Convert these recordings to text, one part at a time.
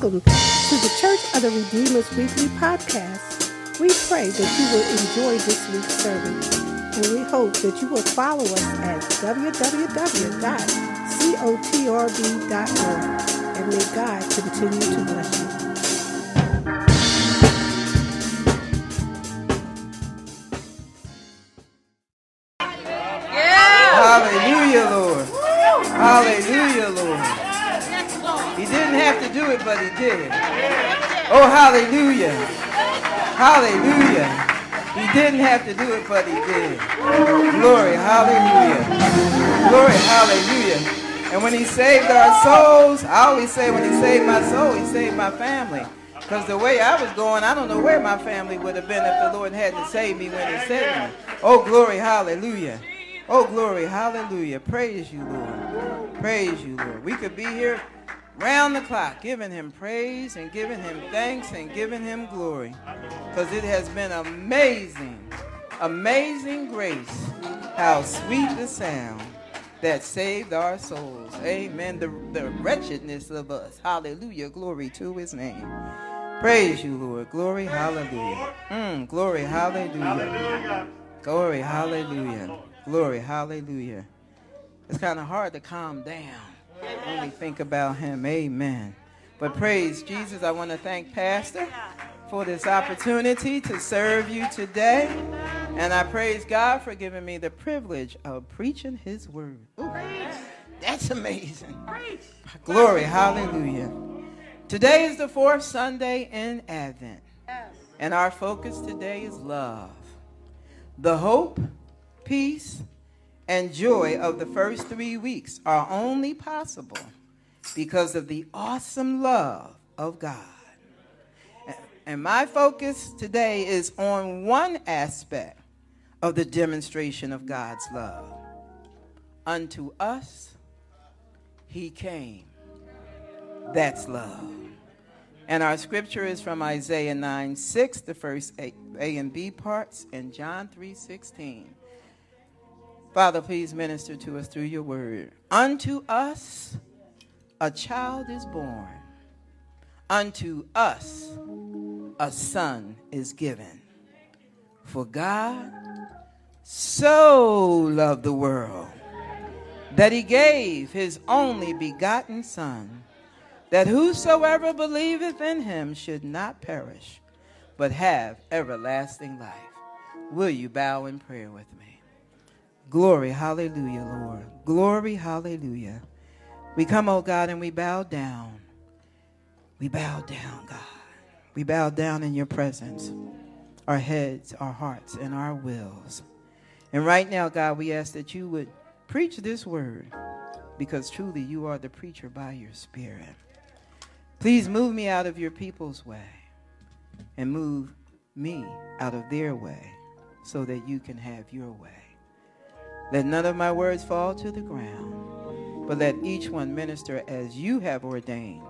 Welcome to the Church of the Redeemer's Weekly Podcast. We pray that you will enjoy this week's sermon, and we hope that you will follow us at www.cotrb.org. And may God continue to bless you. Hallelujah. He didn't have to do it, but he did. Glory, hallelujah. Glory, hallelujah. And when he saved our souls, I always say when he saved my soul, he saved my family. Because the way I was going, I don't know where my family would have been if the Lord hadn't saved me when he saved me. Oh, glory, hallelujah. Oh, glory, hallelujah. Praise you, Lord. Praise you, Lord. We could be here round the clock giving him praise and giving him thanks and giving him glory. Because it has been amazing, amazing grace. How sweet the sound that saved our souls. Amen. The, the wretchedness of us. Hallelujah. Glory to his name. Praise you, Lord. Glory, hallelujah. Mm, glory, hallelujah. Glory, hallelujah. Glory, hallelujah. It's kind of hard to calm down we think about him. Amen. But praise Jesus. I want to thank Pastor for this opportunity to serve you today. And I praise God for giving me the privilege of preaching his word. Ooh, that's amazing. Glory, hallelujah. Today is the fourth Sunday in Advent. And our focus today is love. The hope peace, and joy of the first three weeks are only possible because of the awesome love of God. And my focus today is on one aspect of the demonstration of God's love. Unto us, He came. That's love. And our scripture is from Isaiah 9 6, the first A, and B parts, and John 3 16. Father, please minister to us through your word. Unto us a child is born, unto us a son is given. For God so loved the world that he gave his only begotten Son, that whosoever believeth in him should not perish, but have everlasting life. Will you bow in prayer with me? Glory, hallelujah, Lord. Glory, hallelujah. We come, oh God, and we bow down. We bow down, God. We bow down in your presence, our heads, our hearts, and our wills. And right now, God, we ask that you would preach this word because truly you are the preacher by your spirit. Please move me out of your people's way and move me out of their way so that you can have your way. Let none of my words fall to the ground, but let each one minister as you have ordained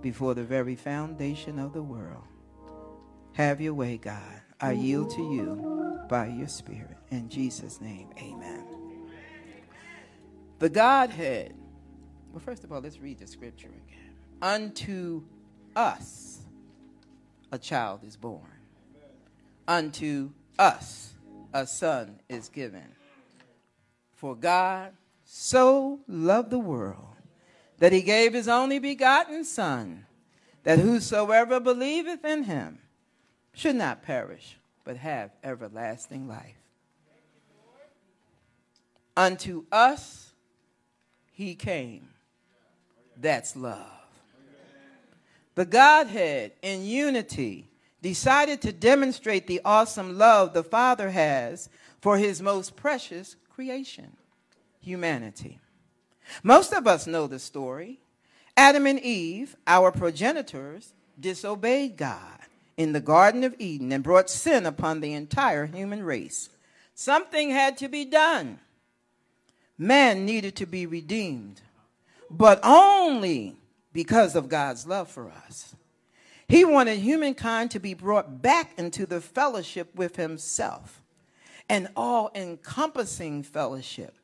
before the very foundation of the world. Have your way, God. I yield to you by your Spirit. In Jesus' name, amen. The Godhead. Well, first of all, let's read the scripture again. Unto us a child is born, unto us a son is given. For God so loved the world that he gave his only begotten Son, that whosoever believeth in him should not perish, but have everlasting life. Unto us he came. That's love. The Godhead in unity decided to demonstrate the awesome love the Father has for his most precious creation, humanity. Most of us know the story. Adam and Eve, our progenitors, disobeyed God in the Garden of Eden and brought sin upon the entire human race. Something had to be done. Man needed to be redeemed, but only because of God's love for us. He wanted humankind to be brought back into the fellowship with Himself, an all encompassing fellowship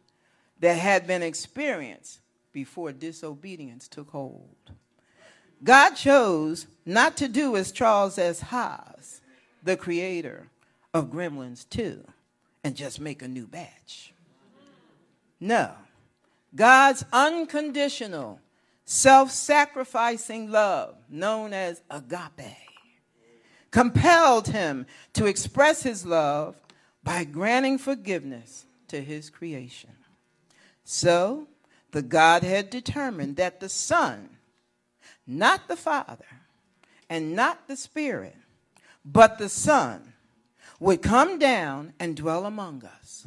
that had been experienced before disobedience took hold. God chose not to do as Charles S. Haas, the creator of Gremlins 2, and just make a new batch. No. God's unconditional, self sacrificing love, known as agape, compelled him to express his love by granting forgiveness to his creation. So, the Godhead determined that the Son, not the Father, and not the Spirit, but the Son, would come down and dwell among us.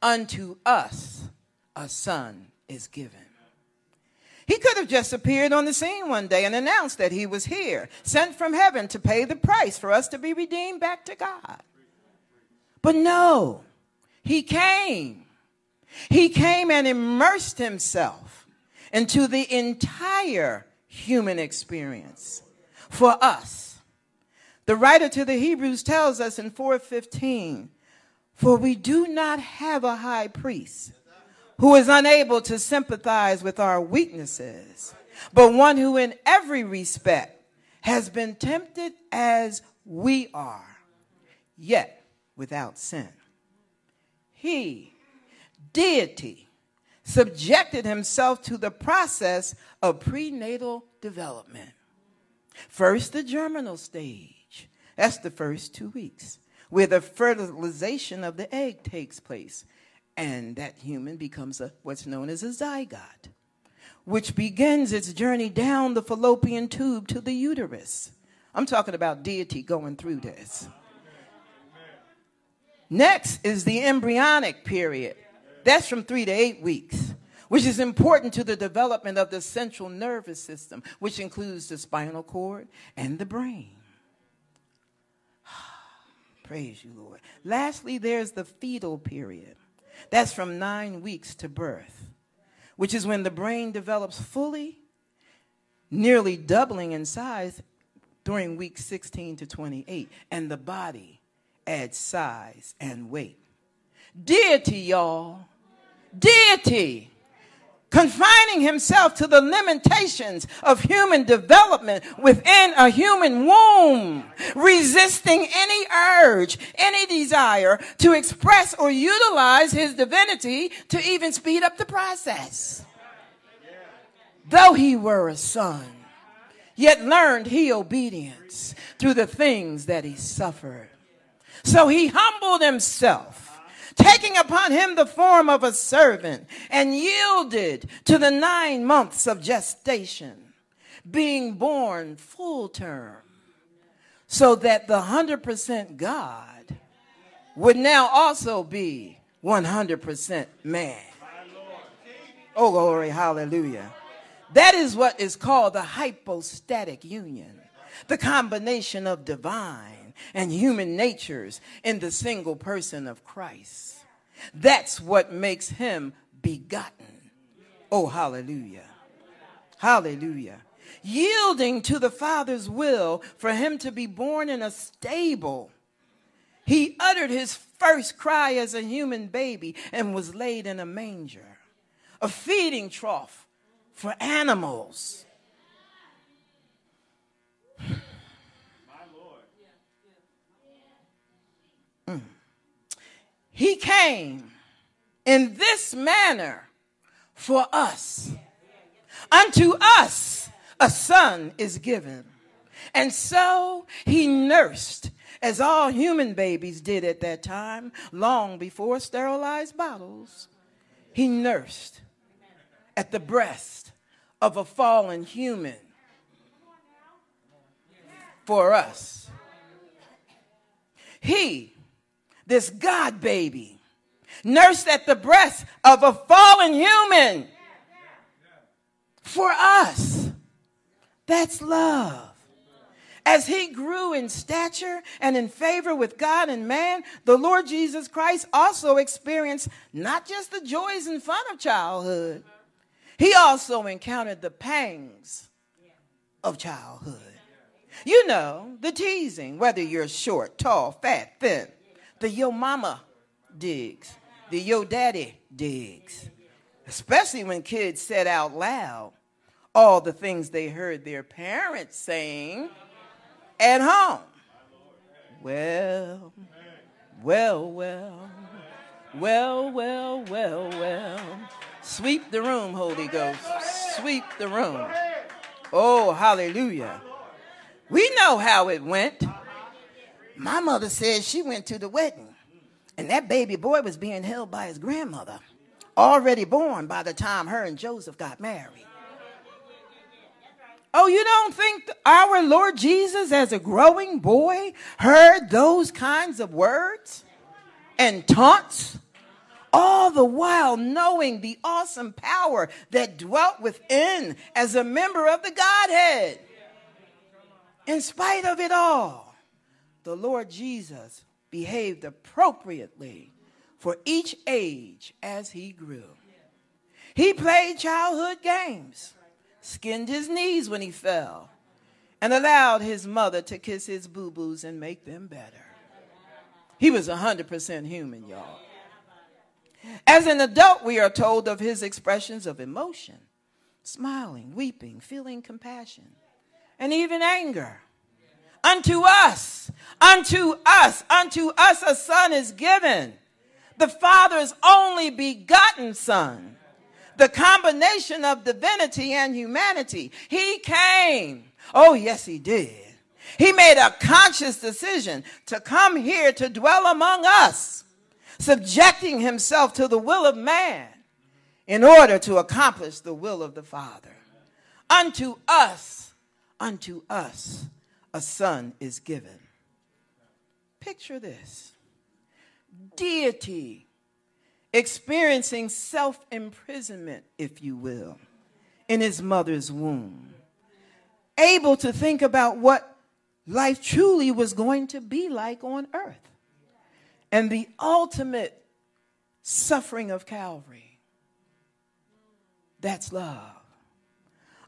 Unto us a Son is given. He could have just appeared on the scene one day and announced that he was here, sent from heaven to pay the price for us to be redeemed back to God. But no, he came. He came and immersed himself into the entire human experience for us. The writer to the Hebrews tells us in 4:15, "For we do not have a high priest who is unable to sympathize with our weaknesses, but one who in every respect has been tempted as we are, yet without sin. He, deity, subjected himself to the process of prenatal development. First, the germinal stage. That's the first two weeks, where the fertilization of the egg takes place and that human becomes a, what's known as a zygote, which begins its journey down the fallopian tube to the uterus. I'm talking about deity going through this. Next is the embryonic period. That's from three to eight weeks, which is important to the development of the central nervous system, which includes the spinal cord and the brain. Praise you, Lord. Lastly, there's the fetal period. That's from nine weeks to birth, which is when the brain develops fully, nearly doubling in size during week 16 to 28, and the body adds size and weight. Deity, y'all. Deity confining himself to the limitations of human development within a human womb, resisting any urge, any desire to express or utilize his divinity to even speed up the process. Though he were a son, yet learned he obedience through the things that he suffered. So he humbled himself taking upon him the form of a servant, and yielded to the nine months of gestation, being born full term, so that the 100% God would now also be 100% man. Oh, glory, hallelujah. That is what is called the hypostatic union, the combination of divine and human natures in the single person of Christ. That's what makes him begotten. Oh, hallelujah. Hallelujah. Yielding to the Father's will for him to be born in a stable. He uttered his first cry as a human baby and was laid in a manger, a feeding trough for animals. He came in this manner for us. Unto us a son is given. And so he nursed, as all human babies did at that time, long before sterilized bottles. He nursed at the breast of a fallen human for us. He this God baby, nursed at the breast of a fallen human for us. That's love. As he grew in stature and in favor with God and man, the Lord Jesus Christ also experienced not just the joys and fun of childhood, he also encountered the pangs of childhood. You know, the teasing, whether you're short, tall, fat, thin the yo mama digs, the yo daddy digs. Especially when kids said out loud, all the things they heard their parents saying at home. Well, well, well, well, well, well, well. Sweep the room, Holy Ghost. Sweep the room. Oh, hallelujah. We know how it went. My mother said she went to the wedding, and that baby boy was being held by his grandmother, already born by the time her and Joseph got married. Oh, you don't think our Lord Jesus, as a growing boy, heard those kinds of words and taunts? All the while knowing the awesome power that dwelt within as a member of the Godhead. In spite of it all, the Lord Jesus behaved appropriately for each age as he grew. He played childhood games skinned his knees when he fell, and allowed his mother to kiss his boo boos and make them better. He was 100% human, y'all. As an adult, we are told of his expressions of emotion smiling, weeping, feeling compassion, and even anger. Unto us, unto us, unto us a son is given, the Father's only begotten Son the combination of divinity and humanity. He came. Oh, yes, he did. He made a conscious decision to come here to dwell among us, subjecting himself to the will of man in order to accomplish the will of the Father. Unto us, unto us, a son is given. Picture this deity experiencing self imprisonment, if you will, in his mother's womb, able to think about what life truly was going to be like on earth, and the ultimate suffering of Calvary. That's love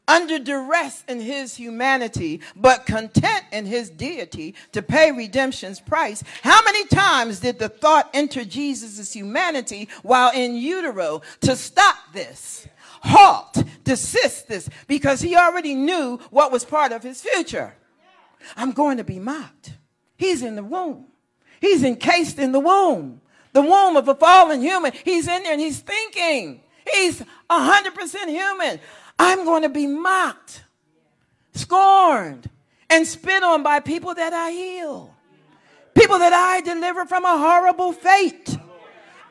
under duress in his humanity, but content in his deity to pay redemption's price. How many times did the thought enter Jesus' humanity while in utero to stop this? Halt, desist this, because he already knew what was part of his future. I'm going to be mocked. He's in the womb. He's encased in the womb. The womb of a fallen human. He's in there and he's thinking. He's 100% human. I'm going to be mocked, scorned, and spit on by people that I heal, people that I deliver from a horrible fate.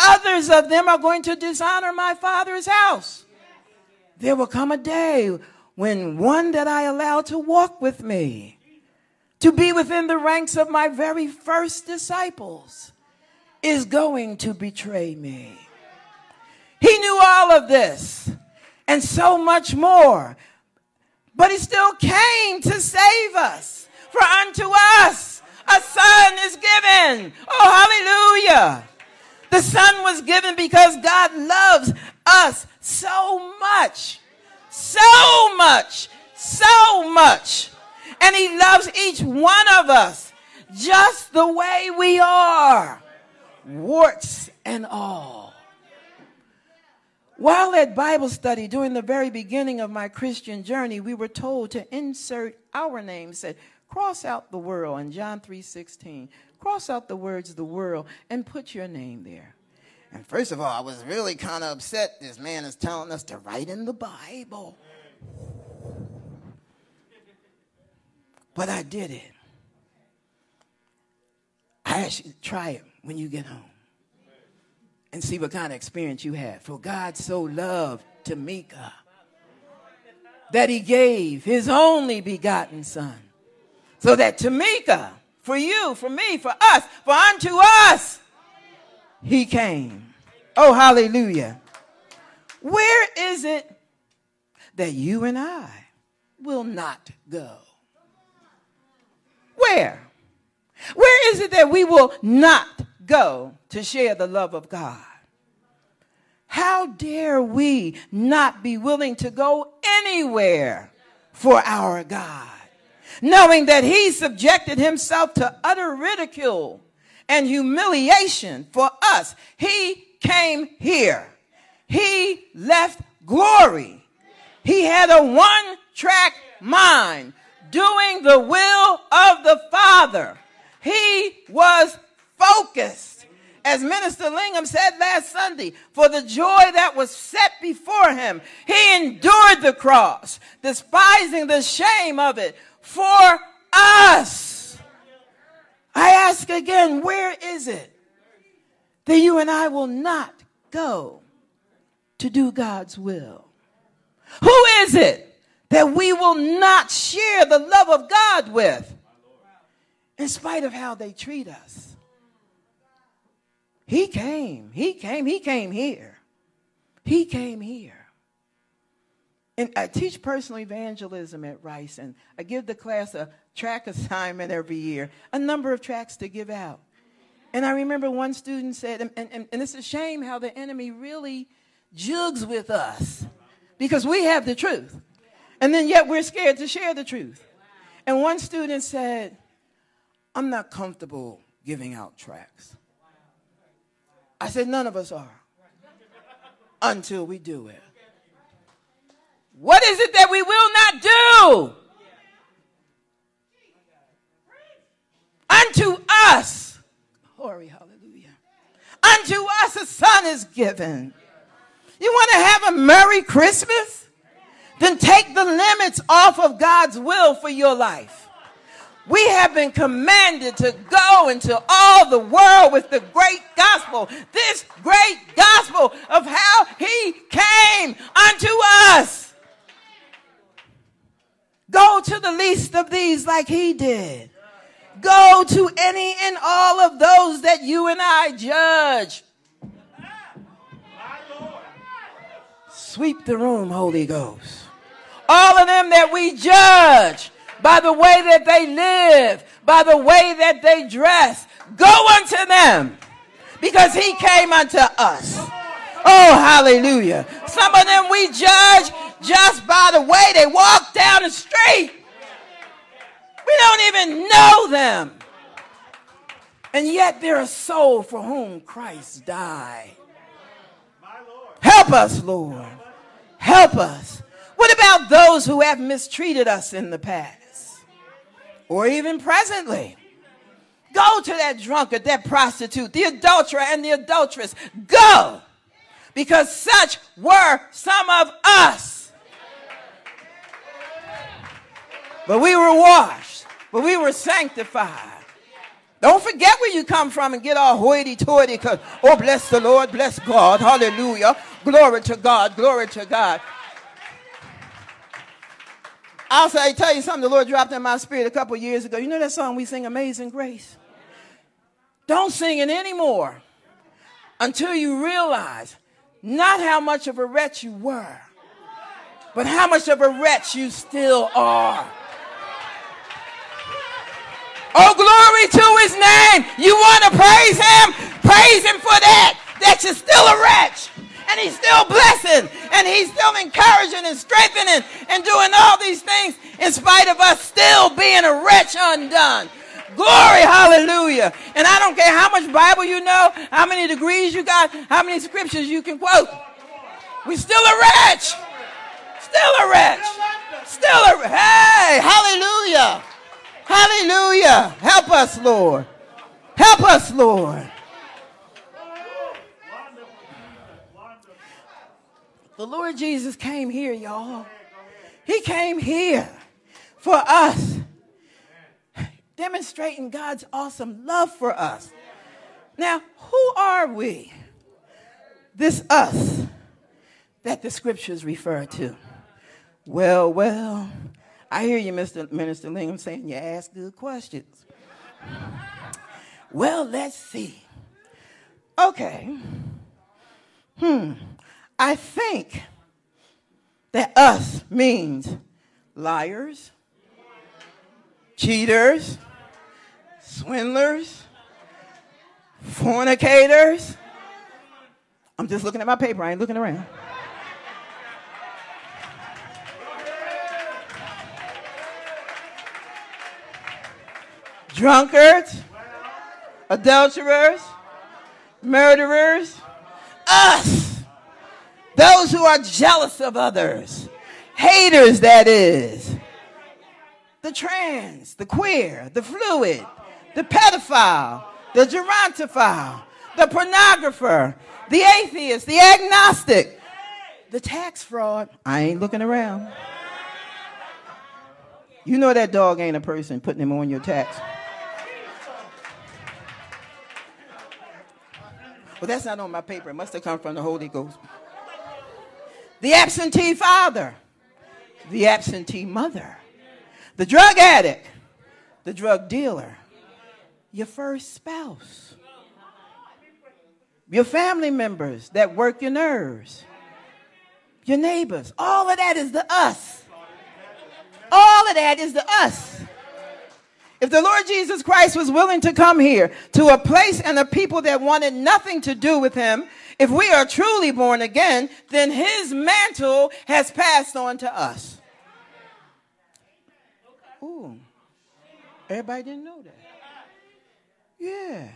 Others of them are going to dishonor my father's house. There will come a day when one that I allow to walk with me, to be within the ranks of my very first disciples, is going to betray me. He knew all of this and so much more. But he still came to save us. For unto us a son is given. Oh, hallelujah. The son was given because God loves us so much. So much. So much. And he loves each one of us just the way we are. Warts and all. While at Bible study during the very beginning of my Christian journey, we were told to insert our name, said, cross out the world in John 3:16. Cross out the words the world and put your name there. And first of all, I was really kind of upset. This man is telling us to write in the Bible. But I did it. I ask you try it when you get home and see what kind of experience you had. For God so loved Tamika that he gave his only begotten son. So that Tamika, for you, for me, for us, for unto us, he came. Oh, hallelujah. Where is it that you and I will not go? Where? Where is it that we will not go to share the love of God. How dare we not be willing to go anywhere for our God, knowing that He subjected Himself to utter ridicule and humiliation for us? He came here, He left glory He had a one track mind, doing the will of the Father. He was focused. As Minister Lingham said last Sunday, for the joy that was set before him, he endured the cross, despising the shame of it for us. I ask again, where is it that you and I will not go to do God's will? Who is it that we will not share the love of God with in spite of how they treat us? He came, he came, he came here. He came here. And I teach personal evangelism at Rice, and I give the class a track assignment every year, a number of tracks to give out. And I remember one student said, and, and, and it's a shame how the enemy really jugs with us because we have the truth. And then yet we're scared to share the truth. And one student said, I'm not comfortable giving out tracks. I said, none of us are until we do it. What is it that we will not do? Unto us, glory, hallelujah. Unto us a son is given. You want to have a Merry Christmas? Then take the limits off of God's will for your life. We have been commanded to go into all the world with the great gospel, this great gospel of how he came unto us. Go to the least of these like he did. Go to any and all of those that you and I judge. Sweep the room, Holy Ghost. All of them that we judge by the way that they live, by the way that they dress, go unto them because he came unto us. Oh, hallelujah. Some of them we judge just by the way they walk down the street. We don't even know them. And yet they're a soul for whom Christ died. Help us, Lord. Help us. What about those who have mistreated us in the past or even presently? Go to that drunkard, that prostitute, the adulterer, and the adulteress. Go because such were some of us. But we were washed, but we were sanctified. Don't forget where you come from and get all hoity toity because, oh, bless the Lord, bless God, hallelujah, glory to God, glory to God. I'll say, tell you something the Lord dropped in my spirit a couple years ago. You know that song we sing, Amazing Grace? Don't sing it anymore until you realize not how much of a wretch you were, but how much of a wretch you still are. Oh, glory to his name. You want to praise him? Praise him for that. That you're still a wretch. And he's still blessing. And he's still encouraging and strengthening and doing all these things in spite of us still being a wretch undone. Glory, hallelujah. And I don't care how much Bible you know, how many degrees you got, how many scriptures you can quote. We still a wretch. Still a wretch. Still a hey, hallelujah. Hallelujah. Help us, Lord. Help us, Lord. The Lord Jesus came here, y'all. He came here for us, demonstrating God's awesome love for us. Now, who are we? This us that the scriptures refer to. Well, well, I hear you, Mr. Minister Lingham, saying you ask good questions. well, let's see. Okay. Hmm. I think that us means liars, cheaters, swindlers, fornicators. I'm just looking at my paper, I ain't looking around. drunkards, adulterers, murderers, us, who are jealous of others, haters, that is, the trans, the queer, the fluid, the pedophile, the gerontophile, the pornographer, the atheist, the agnostic, the tax fraud. I ain't looking around. You know that dog ain't a person putting him on your tax. Well, that's not on my paper. It must have come from the Holy Ghost. The absentee father, the absentee mother, the drug addict, the drug dealer, your first spouse, your family members that work your nerves, your neighbors. All of that is the us. All of that is the us. If the Lord Jesus Christ was willing to come here to a place and a people that wanted nothing to do with him, if we are truly born again, then his mantle has passed on to us. Ooh. Everybody didn't know that. Yeah.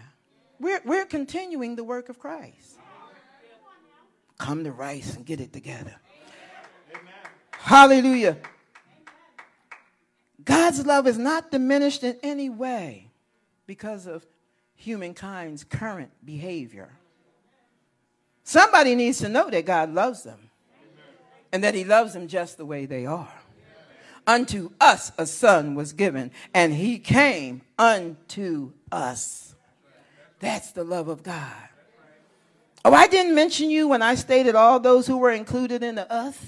We're, we're continuing the work of Christ. Come to Rice and get it together. Hallelujah. God's love is not diminished in any way because of humankind's current behavior. Somebody needs to know that God loves them and that He loves them just the way they are. Unto us a son was given, and He came unto us. That's the love of God. Oh, I didn't mention you when I stated all those who were included in the us.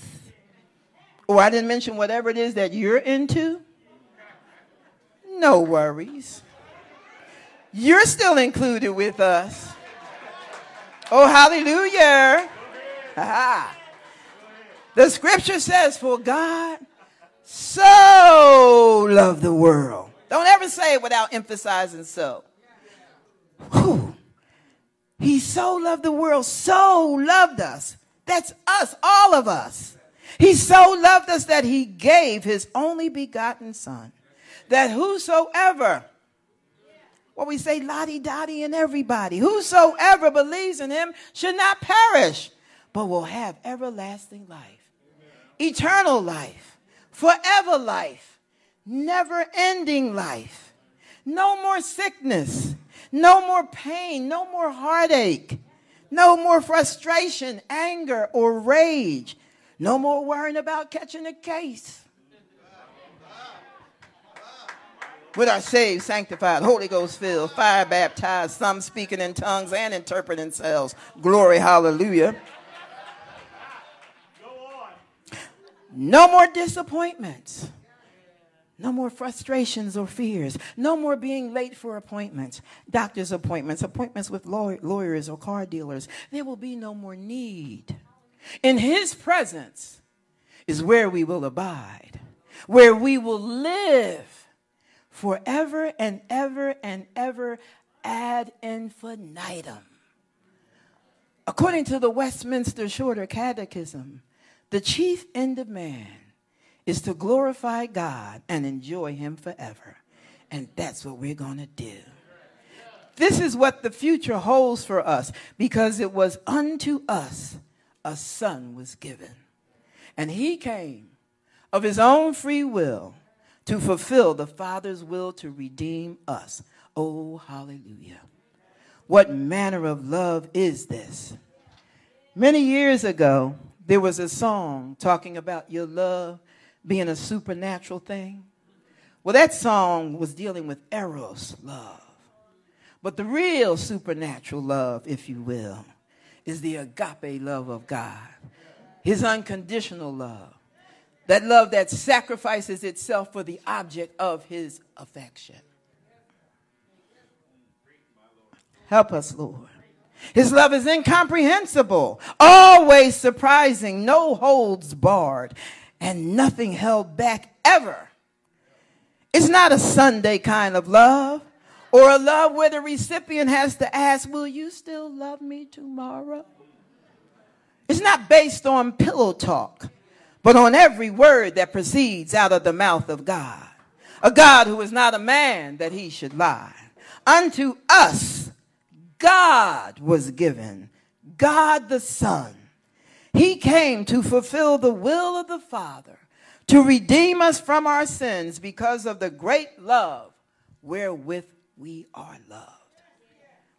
Or I didn't mention whatever it is that you're into. No worries. You're still included with us. Oh, hallelujah. The scripture says, For God so loved the world. Don't ever say it without emphasizing so. Whew. He so loved the world, so loved us. That's us, all of us. He so loved us that he gave his only begotten son that whosoever, what we say, lottie dottie and everybody, whosoever believes in him should not perish, but will have everlasting life, eternal life, forever life, never ending life, no more sickness, no more pain, no more heartache, no more frustration, anger, or rage, no more worrying about catching a case with our saved, sanctified, Holy Ghost filled, fire baptized, some speaking in tongues and interpreting selves. Glory, hallelujah. No more disappointments. No more frustrations or fears. No more being late for appointments, doctor's appointments, appointments with law- lawyers or car dealers. There will be no more need. In His presence is where we will abide, where we will live forever and ever and ever ad infinitum. According to the Westminster Shorter Catechism, the chief end of man is to glorify God and enjoy Him forever. And that's what we're going to do. This is what the future holds for us because it was unto us a son was given. And He came of His own free will to fulfill the Father's will to redeem us. Oh, hallelujah. What manner of love is this? Many years ago, there was a song talking about your love being a supernatural thing. Well, that song was dealing with Eros love. But the real supernatural love, if you will, is the agape love of God, his unconditional love. That love that sacrifices itself for the object of his affection. Help us, Lord. His love is incomprehensible, always surprising, no holds barred, and nothing held back ever. It's not a Sunday kind of love or a love where the recipient has to ask, Will you still love me tomorrow? It's not based on pillow talk but on every word that proceeds out of the mouth of God. A God who is not a man that he should lie. Unto us, God was given, God the Son. He came to fulfill the will of the Father to redeem us from our sins because of the great love wherewith we are loved.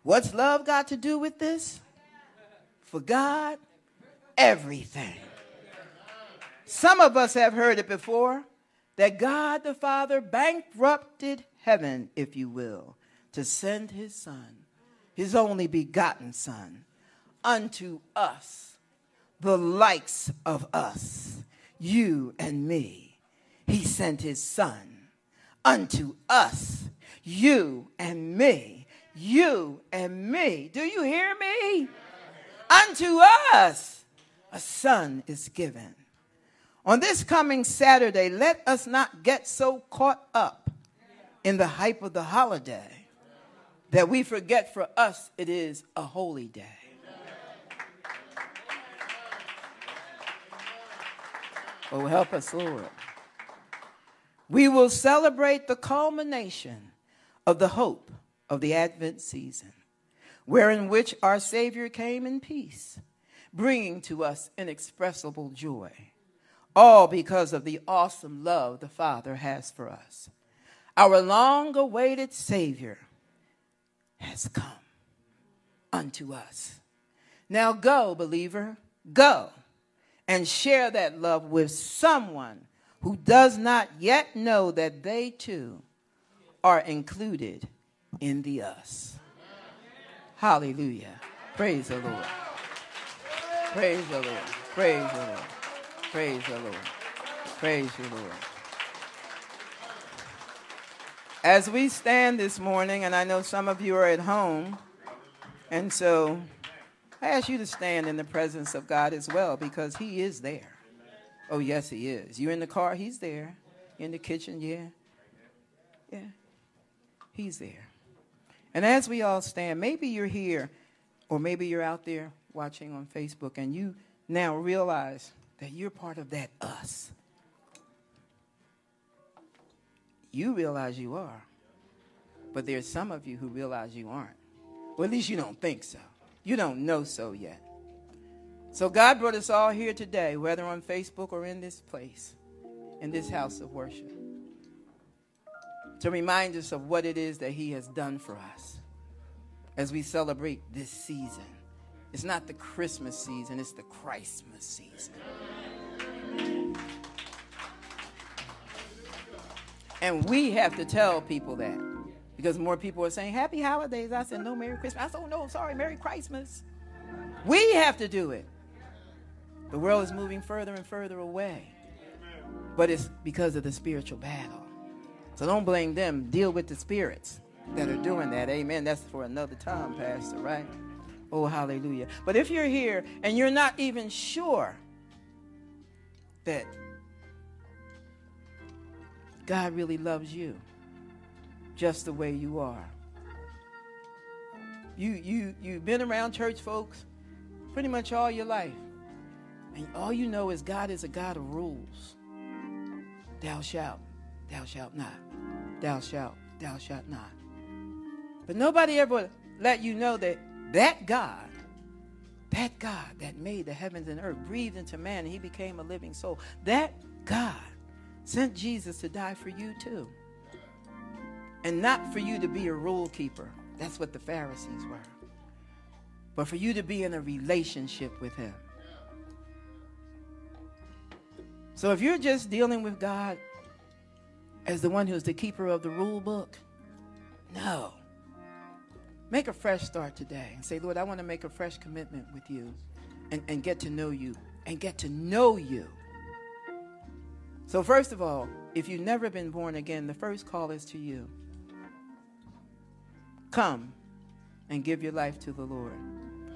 What's love got to do with this? For God, everything. Some of us have heard it before that God the Father bankrupted heaven, if you will, to send his Son, his only begotten Son, unto us, the likes of us, you and me. He sent his Son unto us, you and me, you and me. Do you hear me? Unto us a son is given. On this coming Saturday, let us not get so caught up in the hype of the holiday that we forget for us it is a holy day. Oh, help us, Lord. We will celebrate the culmination of the hope of the Advent season, wherein which our Savior came in peace, bringing to us inexpressible joy, all because of the awesome love the Father has for us. Our long awaited Savior has come unto us. Now go, believer, go and share that love with someone who does not yet know that they too are included in the us. Hallelujah. Praise the Lord. Praise the Lord. Praise the Lord. Praise the Lord. Praise the Lord. As we stand this morning, and I know some of you are at home, and so I ask you to stand in the presence of God as well because He is there. Oh, yes, He is. You're in the car, He's there. In the kitchen, yeah. Yeah. He's there. And as we all stand, maybe you're here or maybe you're out there watching on Facebook and you now realize that you're part of that us. You realize you are. But there's some of you who realize you aren't. Well, at least you don't think so. You don't know so yet. So God brought us all here today, whether on Facebook or in this place, in this house of worship, to remind us of what it is that He has done for us as we celebrate this season. It's not the Christmas season, it's the Christmas season. And we have to tell people that because more people are saying happy holidays. I said, no, Merry Christmas. I said, oh, no, sorry, Merry Christmas. We have to do it. The world is moving further and further away. But it's because of the spiritual battle. So don't blame them. Deal with the spirits that are doing that. Amen. That's for another time, Pastor, right? Oh, hallelujah. But if you're here and you're not even sure that God really loves you, just the way you are. You, you, you've been around church folks pretty much all your life. And all you know is God is a God of rules. Thou shalt, thou shalt not. Thou shalt, thou shalt not. But nobody ever let you know that that God, that God that made the heavens and earth, breathed into man, and he became a living soul, that God sent Jesus to die for you too. And not for you to be a rule keeper. That's what the Pharisees were. But for you to be in a relationship with Him. So if you're just dealing with God as the one who's the keeper of the rule book, no. Make a fresh start today and say, Lord, I want to make a fresh commitment with you and, and get to know you and get to know you. So, first of all, if you've never been born again, the first call is to you. Come and give your life to the Lord,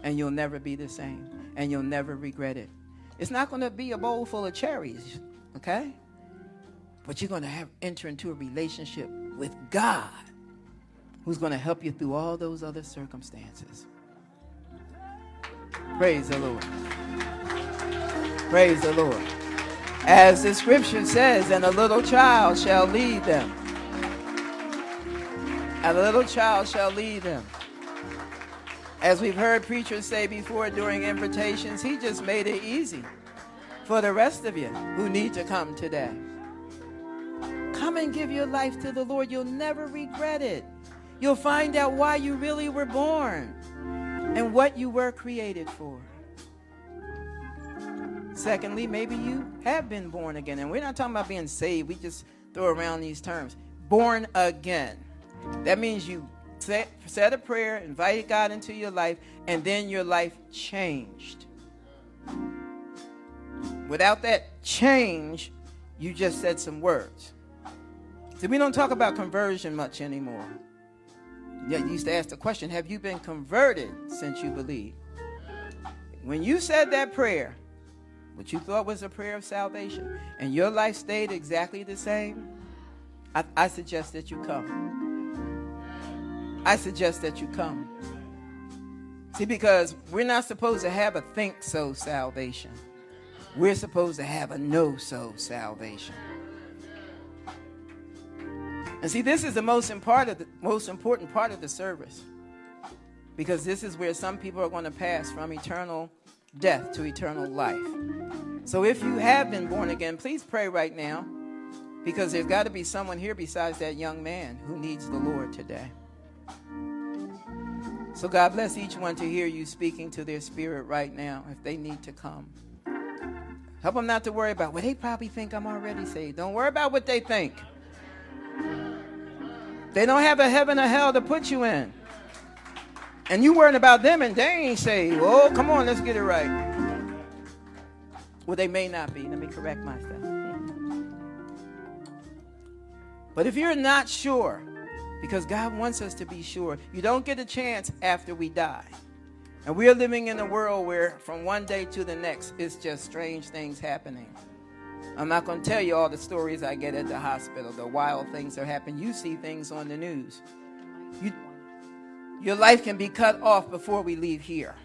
and you'll never be the same, and you'll never regret it. It's not going to be a bowl full of cherries, okay? But you're going to have enter into a relationship with God, who's going to help you through all those other circumstances. Praise the Lord. Praise the Lord. As the scripture says, and a little child shall lead them And a little child shall lead them. As we've heard preachers say before during invitations, he just made it easy. for the rest of you who need to come today. Come and give your life to the Lord. You'll never regret it. You'll find out why you really were born and what you were created for. Secondly, maybe you have been born again. And we're not talking about being saved, we just throw around these terms. Born again. That means you said, said a prayer, invited God into your life, and then your life changed. Without that change, you just said some words. See, we don't talk about conversion much anymore. Yeah, you used to ask the question, have you been converted since you believed? When you said that prayer, what you thought was a prayer of salvation, and your life stayed exactly the same, I, I suggest that you come. I suggest that you come. See, because we're not supposed to have a think so salvation. We're supposed to have a know so salvation. And see, this is the most important, the most important part of the service. Because this is where some people are going to pass from eternal death to eternal life. So if you have been born again, please pray right now. Because there's got to be someone here besides that young man who needs the Lord today. So God bless each one to hear you speaking to their spirit right now if they need to come. Help them not to worry about, well, they probably think I'm already saved. Don't worry about what they think. They don't have a heaven or hell to put you in. And you worrying about them and they ain't saved. Oh, come on, let's get it right. Well, they may not be. Let me correct myself. But if you're not sure, because God wants us to be sure, you don't get a chance after we die. And we're living in a world where from one day to the next, it's just strange things happening. I'm not going to tell you all the stories I get at the hospital, the wild things that happen. You see things on the news. You, your life can be cut off before we leave here.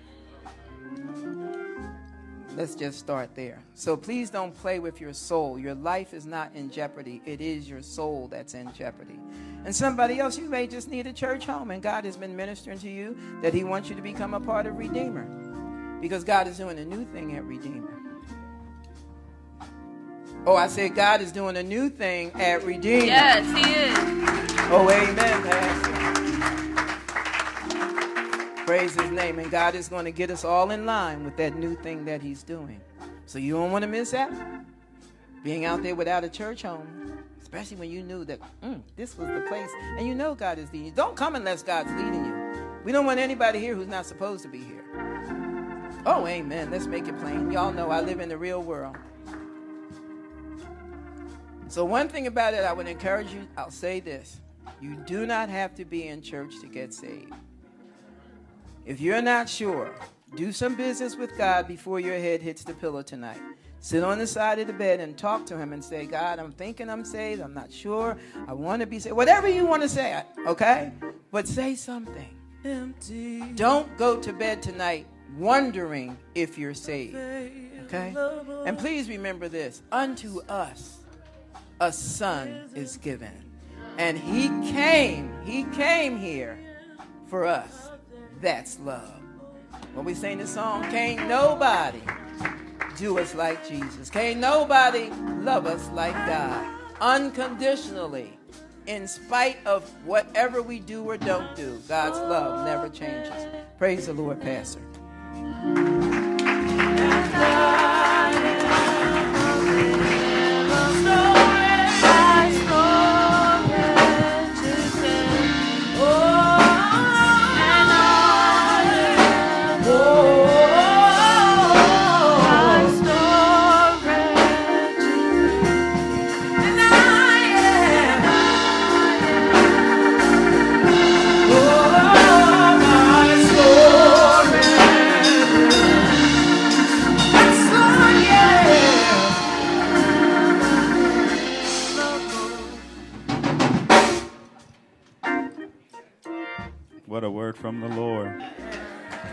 Let's just start there. So please don't play with your soul. Your life is not in jeopardy, it is your soul that's in jeopardy. And somebody else, you may just need a church home, and God has been ministering to you that He wants you to become a part of Redeemer because God is doing a new thing at Redeemer. Oh, I said God is doing a new thing at Redeemer. Yes, He is. Oh, amen, Pastor. Praise his name. And God is going to get us all in line with that new thing that he's doing. So you don't want to miss out. Being out there without a church home, especially when you knew that mm, this was the place. And you know God is leading you. Don't come unless God's leading you. We don't want anybody here who's not supposed to be here. Oh, amen. Let's make it plain. Y'all know I live in the real world. So, one thing about it, I would encourage you, I'll say this you do not have to be in church to get saved. If you're not sure, do some business with God before your head hits the pillow tonight. Sit on the side of the bed and talk to Him and say, God, I'm thinking I'm saved. I'm not sure. I want to be saved. Whatever you want to say, okay? But say something. Empty. Don't go to bed tonight wondering if you're saved. Okay? And please remember this unto us a son is given. And He came, He came here for us. That's love. When we sing this song, can't nobody do us like Jesus. Can't nobody love us like God. Unconditionally. In spite of whatever we do or don't do, God's love never changes. Praise the Lord, Pastor.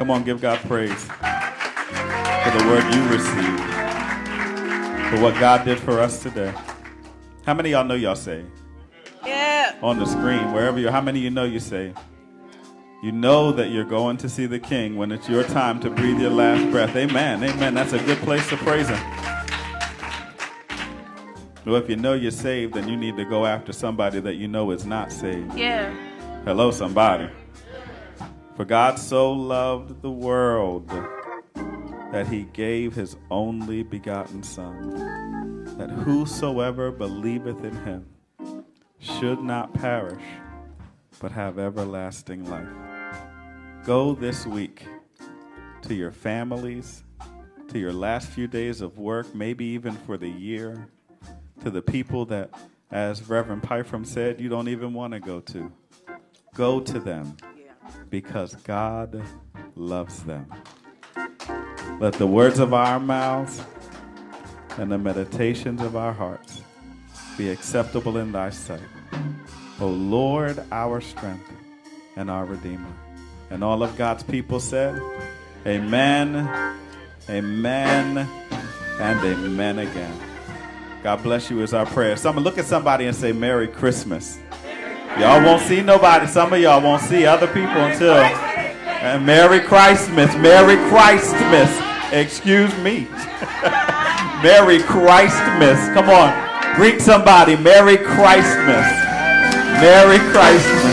Come on, give God praise for the word you received, for what God did for us today. How many y'all know y'all say? Yeah. On the screen, wherever you're, how many you know you say? You know that you're going to see the King when it's your time to breathe your last breath. Amen. Amen. That's a good place to praise Him. Well, if you know you're saved, then you need to go after somebody that you know is not saved. Yeah. Hello, somebody. For God so loved the world that he gave his only begotten Son, that whosoever believeth in him should not perish, but have everlasting life. Go this week to your families, to your last few days of work, maybe even for the year, to the people that, as Reverend Pyfrom said, you don't even want to go to. Go to them because God loves them. Let the words of our mouths and the meditations of our hearts be acceptable in thy sight. O Lord, our strength and our Redeemer. And all of God's people said, Amen, Amen, and Amen again. God bless you is our prayer. Someone look at somebody and say, Merry Christmas. Y'all won't see nobody. Some of y'all won't see other people until. And Merry Christmas. Merry Christmas. Excuse me. Merry Christmas. Come on. Greet somebody. Merry Christmas. Merry Christmas.